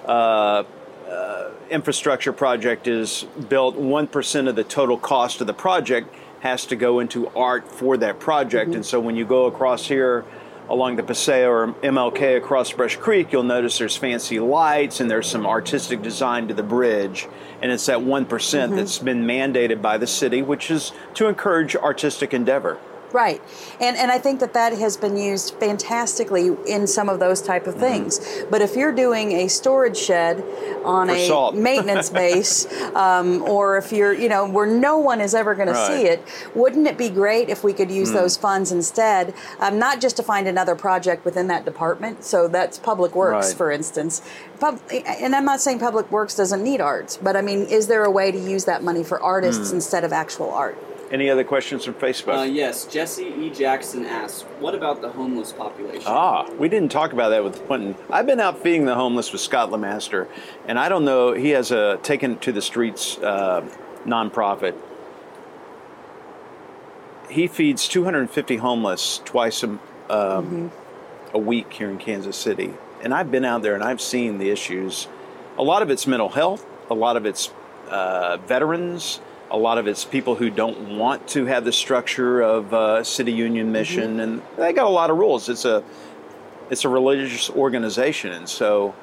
uh, uh, infrastructure project is built, 1% of the total cost of the project has to go into art for that project. And so when you go across here along the Paseo or MLK across Brush Creek, you'll notice there's fancy lights and there's some artistic design to the bridge. And it's that one mm-hmm. that's been mandated by the city, which is to encourage artistic endeavor. Right, and and I think that that has been used fantastically in some of those type of Mm-hmm. things. But if you're doing a storage shed on For a salt. maintenance base, um, or if you're you know where no one is ever going to see it, wouldn't it be great if we could Mm. use those funds instead, um, not just to find another project within that department? So that's public works, Right. for instance. Pub, and I'm not saying public works doesn't need arts, but I mean, is there a way to use that money for Mm. artists instead of actual art? Any other questions from Facebook? Uh, yes, Jesse E. Jackson asks, "What about the homeless population?" Ah, we didn't talk about that with Quinton. I've been out feeding the homeless with Scott Lemaster, and I don't know. He has a taken to the streets uh, nonprofit. He feeds 250 homeless twice a, um, a week here in Kansas City, and I've been out there and I've seen the issues. A lot of it's mental health. A lot of it's uh, veterans. A lot of it's people who don't want to have the structure of uh, city union mission, and they got a lot of rules. It's a it's a religious organization, and so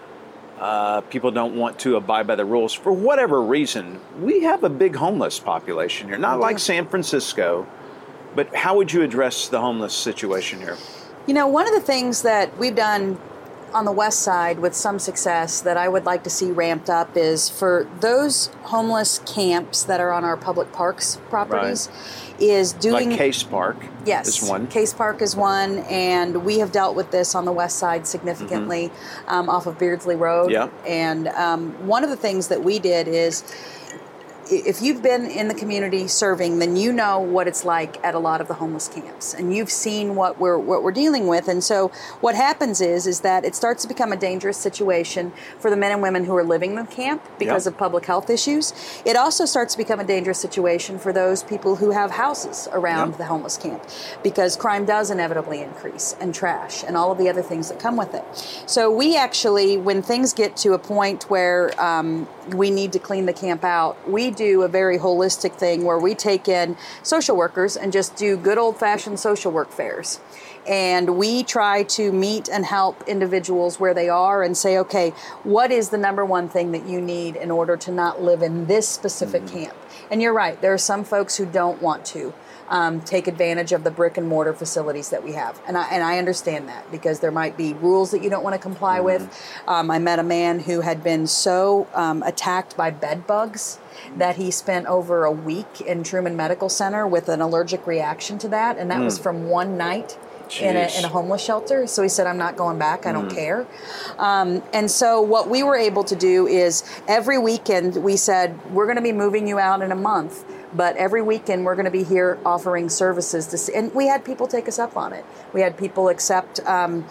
uh, people don't want to abide by the rules for whatever reason. We have a big homeless population here, not like San Francisco, but how would you address the homeless situation here? You know, one of the things that we've done on the west side with some success that I would like to see ramped up is for those homeless camps that are on our public parks properties is doing like Case Park, Yes, is one. Case Park is one, and we have dealt with this on the west side significantly um, off of Beardsley Road. Yeah. And um, one of the things that we did is if you've been in the community serving, then you know what it's like at a lot of the homeless camps, and you've seen what we're what we're dealing with. And so, what happens is is that it starts to become a dangerous situation for the men and women who are living in the camp because Yeah. of public health issues. It also starts to become a dangerous situation for those people who have houses around Yeah. the homeless camp because crime does inevitably increase and trash and all of the other things that come with it. So we actually, when things get to a point where um, we need to clean the camp out, we do a very holistic thing where we take in social workers and just do good old fashioned social work fairs. And we try to meet and help individuals where they are and say, okay, what is the number one thing that you need in order to not live in this specific hmm. camp? And you're right, there are some folks who don't want to um, take advantage of the brick and mortar facilities that we have. And I, and I understand that because there might be rules that you don't want to comply with. Um, I met a man who had been so um, attacked by bed bugs that he spent over a week in Truman Medical Center with an allergic reaction to that. And that was from one night. In a, in a homeless shelter. So he said, I'm not going back. I don't care. Um, and so what we were able to do is every weekend we said, we're going to be moving you out in a month. But every weekend we're going to be here offering services to, see, and we had people take us up on it. We had people accept, um,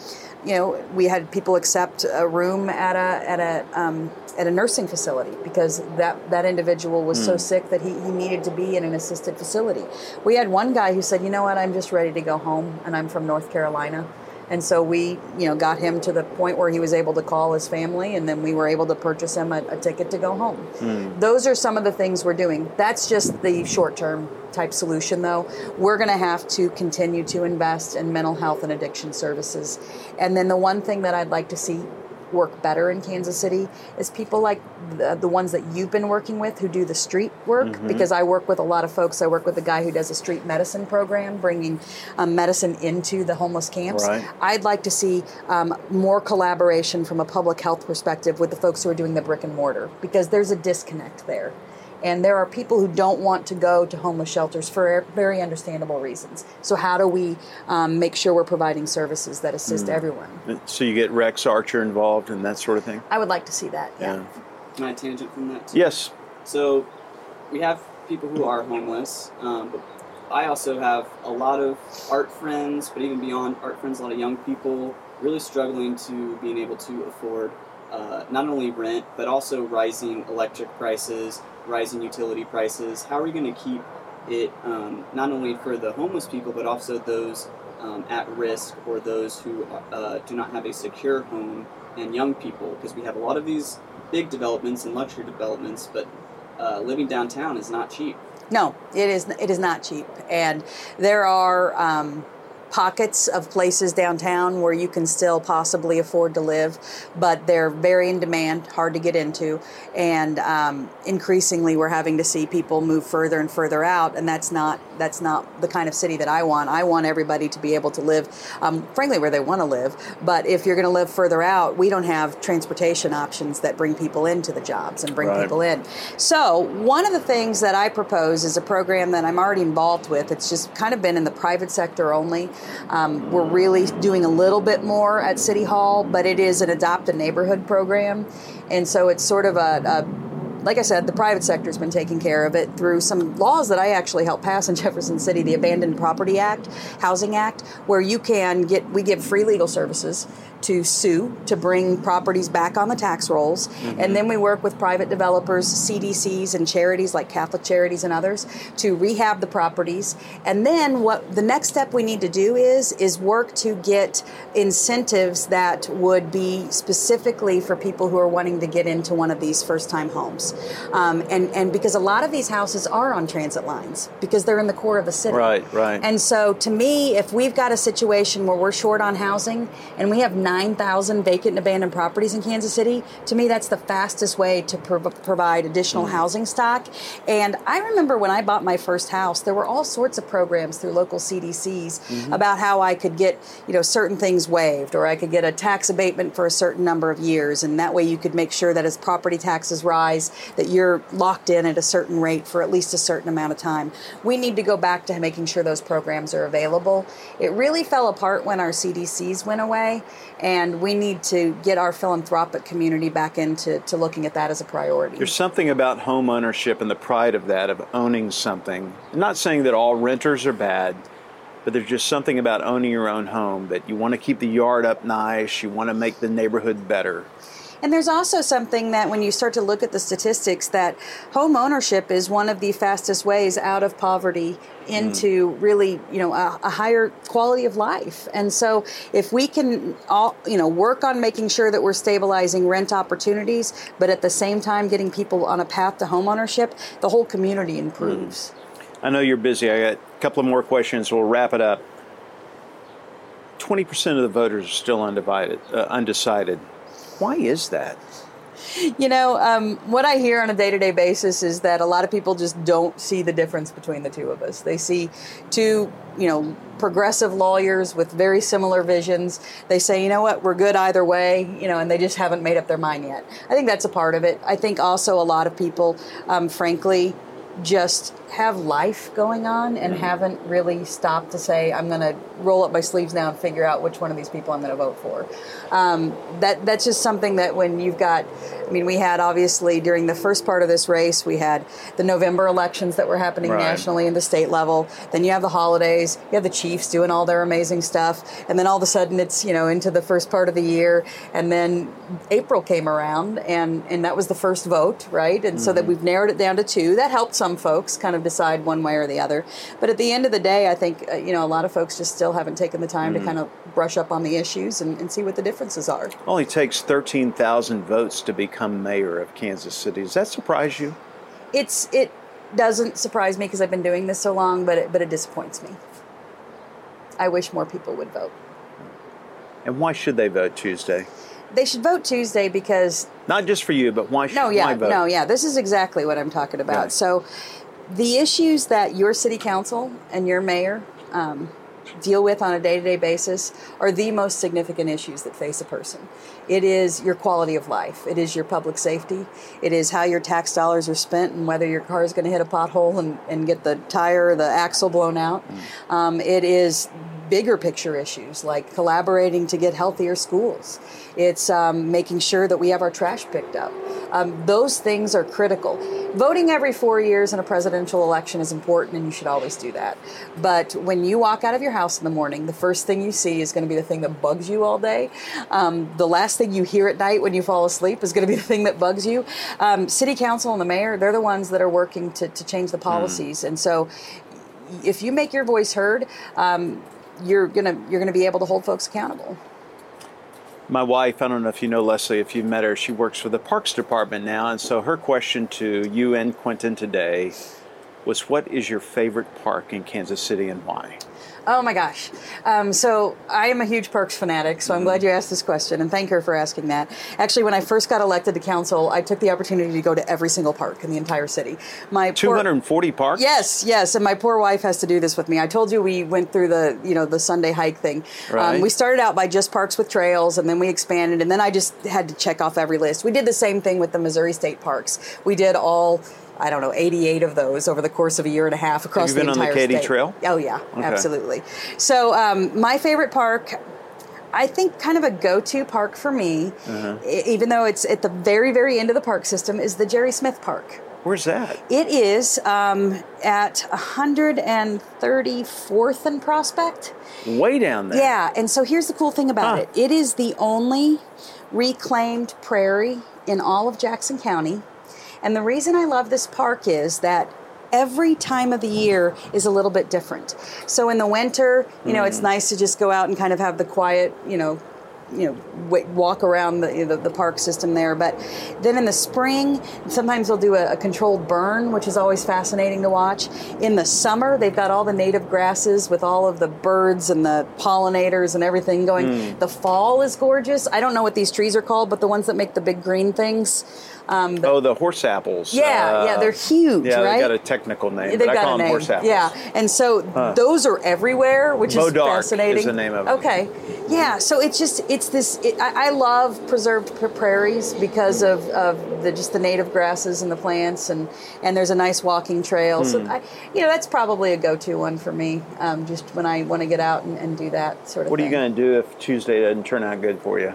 you know, we had people accept a room at a at a um, at a nursing facility because that that individual was so sick that he, he needed to be in an assisted facility. We had one guy who said, you know what, I'm just ready to go home, and I'm from North Carolina. And so we, you know, got him to the point where he was able to call his family, and then we were able to purchase him a, a ticket to go home. Hmm. Those are some of the things we're doing. That's just the short-term type solution, though. We're going to have to continue to invest in mental health and addiction services. And then the one thing that I'd like to see work better in Kansas City is people like the, the ones that you've been working with who do the street work. Mm-hmm. Because I work with a lot of folks. I work with a guy who does a street medicine program, bringing um, medicine into the homeless camps. Right. I'd like to see um, more collaboration from a public health perspective with the folks who are doing the brick and mortar because there's a disconnect there. And there are people who don't want to go to homeless shelters for very understandable reasons. So, how do we um, make sure we're providing services that assist everyone? So you get Rex Archer involved and that sort of thing? I would like to see that. Yeah. Can I tangent from that? Too? Yes. So we have people who are homeless, um, but I also have a lot of art friends, but even beyond art friends, a lot of young people really struggling to being able to afford uh, not only rent, but also rising electric prices, rising utility prices. How are we going to keep it um, not only for the homeless people, but also those um, at risk or those who uh, do not have a secure home and young people? Because we have a lot of these big developments and luxury developments, but uh, living downtown is not cheap. No, it is. It is not cheap, and there are um, pockets of places downtown where you can still possibly afford to live, but they're very in demand, hard to get into, and um, increasingly we're having to see people move further and further out, and that's not that's not the kind of city that I want. I want everybody to be able to live, um, frankly, where they want to live. But if you're going to live further out, we don't have transportation options that bring people into the jobs and bring Right. people in. So one of the things that I propose is a program that I'm already involved with. It's just kind of been in the private sector only. Um, we're really doing a little bit more at City Hall, but it is an adopt a neighborhood program, and so it's sort of a, a like I said, the private sector's been taking care of it through some laws that I actually helped pass in Jefferson City, the Abandoned Property Act, Housing Act, where you can get we give free legal services to sue to bring properties back on the tax rolls, and then we work with private developers, CDCs, and charities like Catholic Charities and others to rehab the properties. And then what the next step we need to do is is work to get incentives that would be specifically for people who are wanting to get into one of these first time homes. Um, and, and because a lot of these houses are on transit lines because they're in the core of the city. Right, right. And so to me, if we've got a situation where we're short on housing and we have 9,000 vacant and abandoned properties in Kansas City, to me, that's the fastest way to prov- provide additional mm-hmm. housing stock. And I remember when I bought my first house, there were all sorts of programs through local CDCs mm-hmm. about how I could get, you know, certain things waived or I could get a tax abatement for a certain number of years. And that way you could make sure that as property taxes rise, that you're locked in at a certain rate for at least a certain amount of time. We need to go back to making sure those programs are available. It really fell apart when our CDCs went away, and we need to get our philanthropic community back into to looking at that as a priority. There's something about home ownership and the pride of that, of owning something. I'm not saying that all renters are bad, but there's just something about owning your own home that you want to keep the yard up nice, you want to make the neighborhood better. And there's also something that when you start to look at the statistics that home ownership is one of the fastest ways out of poverty into really, you know, a, a higher quality of life. And so if we can all, you know, work on making sure that we're stabilizing rent opportunities, but at the same time getting people on a path to home ownership, the whole community improves. I know you're busy. I got a couple of more questions. We'll wrap it up. 20% of the voters are still undivided, uh, undecided. Why is that? You know, um, what I hear on a day to day basis is that a lot of people just don't see the difference between the two of us. They see two, you know, progressive lawyers with very similar visions. They say, you know what, we're good either way, you know, and they just haven't made up their mind yet. I think that's a part of it. I think also a lot of people, um, frankly, just have life going on and haven't really stopped to say, I'm going to roll up my sleeves now and figure out which one of these people I'm going to vote for. Um, that that's just something that when you've got, I mean, we had obviously during the first part of this race, we had the November elections that were happening Right. nationally and the state level. Then you have the holidays, you have the Chiefs doing all their amazing stuff, and then all of a sudden it's you know into the first part of the year, and then April came around, and and that was the first vote, right? And so that we've narrowed it down to two. That helped some folks kind of decide one way or the other. But at the end of the day, I think uh, you know a lot of folks just still haven't taken the time to kind of brush up on the issues and, and see what the differences are. Only takes 13,000 votes to become mayor of Kansas City. Does that surprise you? It's it doesn't surprise me because I've been doing this so long, but it, but it disappoints me. I wish more people would vote. And why should they vote Tuesday? They should vote Tuesday because Not just for you, but why should no, yeah, why vote? no, yeah. This is exactly what I'm talking about. Right. So, the issues that your city council and your mayor um, deal with on a day-to-day basis are the most significant issues that face a person. It is your quality of life. It is your public safety. It is how your tax dollars are spent and whether your car is going to hit a pothole and, and get the tire or the axle blown out. Um, it is bigger picture issues like collaborating to get healthier schools. It's um, making sure that we have our trash picked up. Um, those things are critical. Voting every four years in a presidential election is important, and you should always do that. But when you walk out of your house in the morning, the first thing you see is going to be the thing that bugs you all day. Um, the last thing you hear at night when you fall asleep is going to be the thing that bugs you. Um, City council and the mayor, they're the ones that are working to, to change the policies. And so if you make your voice heard, um, you're gonna you're gonna be able to hold folks accountable. My wife, I don't know if you know Leslie, if you've met her, she works for the Parks Department now. And so her question to you and Quinton today was what is your favorite park in Kansas City and why? Oh my gosh. Um, so I am a huge parks fanatic, so I'm glad you asked this question, and thank her for asking that. Actually, when I first got elected to council, I took the opportunity to go to every single park in the entire city. My poor- 240 parks? Yes, yes, and my poor wife has to do this with me. I told you we went through the, you know, the Sunday hike thing. Um, Right. we started out by just parks with trails, and then we expanded, and then I just had to check off every list. We did the same thing with the Missouri State Parks. We did all. I don't know, 88 of those over the course of a year and a half across you been the on the entire Katy state. Trail? Oh yeah, Okay. absolutely. So um, my favorite park, I think, kind of a go-to park for me, Uh-huh. even though it's at the very, very end of the park system, is the Jerry Smith Park. Where's that? It is um, at 134th and Prospect. Way down there. Yeah, and so here's the cool thing about Huh. it it is the only reclaimed prairie in all of Jackson County. And the reason I love this park is that every time of the year is a little bit different. So in the winter, you know, it's hmm. nice to just go out and kind of have the quiet, you know, you know, walk around the, the the park system there. But then in the spring, sometimes they'll do a, a controlled burn, which is always fascinating to watch. In the summer, they've got all the native grasses with all of the birds and the pollinators and everything going. Hmm. The fall is gorgeous. I don't know what these trees are called, but the ones that make the big green things. Um, Oh, the horse apples. yeah, yeah, Uh, they're huge, Yeah, right? they got a technical name. They've but I got call a name. horse apples. Yeah, and so those are everywhere, which is bois d'arc is fascinating. the name of them. Okay, yeah. So it's just it's this. It, I, I love preserved prairies because of, of the just the native grasses and the plants, and and there's a nice walking trail. Hmm. So I, you know that's probably a go-to one for me. Um, just when I want to get out and, and do that sort of. What are you going to do if Tuesday doesn't turn out good for you?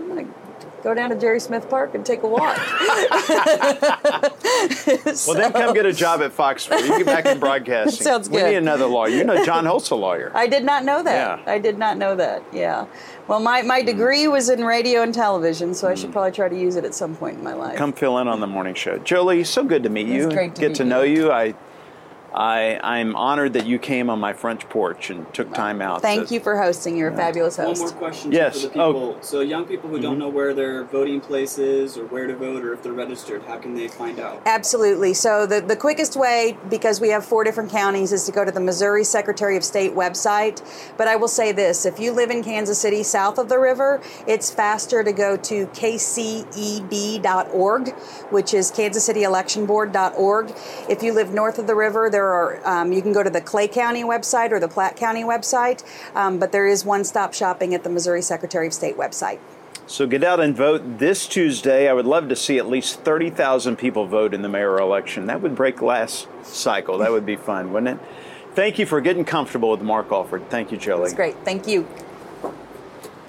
I'm gonna go down to Jerry Smith Park and take a walk. Well, then come get a job at Fox. You get back in broadcasting. Sounds good. We need another lawyer. You know, John Holt's a lawyer. I did not know that. Yeah. I did not know that. Yeah. Well, my, my mm-hmm. degree was in radio and television, so I should mm-hmm. probably try to use it at some point in my life. Come fill in on the morning show. Jolie, so good to meet It's you. great to Get meet to you. know you. I, I, I'm honored that you came on my front porch and took time out. Thank to- you for hosting. You're a fabulous host. One host. more question Yes. for the Oh. people. So young people who don't mm-hmm. know where their voting place is or where to vote or if they're registered, how can they find out? Absolutely. So the, the quickest way, because we have four different counties, is to go to the Missouri Secretary of State website. But I will say this if you live in Kansas City south of the river, it's faster to go to kceb.org, which is kansascityelectionboard.org. If you live north of the river, there are um, you can go to the Clay County website or the Platte County website, um, but there is one stop shopping at the Missouri Secretary of State website. So get out and vote this Tuesday. I would love to see at least 30,000 people vote in the mayor election. That would break last cycle. That would be fun, wouldn't it? Thank you for getting comfortable with Mark Alford. Thank you, Jolie. It's great. Thank you.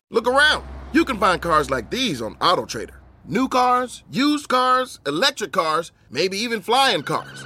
Look around. You can find cars like these on AutoTrader. New cars, used cars, electric cars, maybe even flying cars.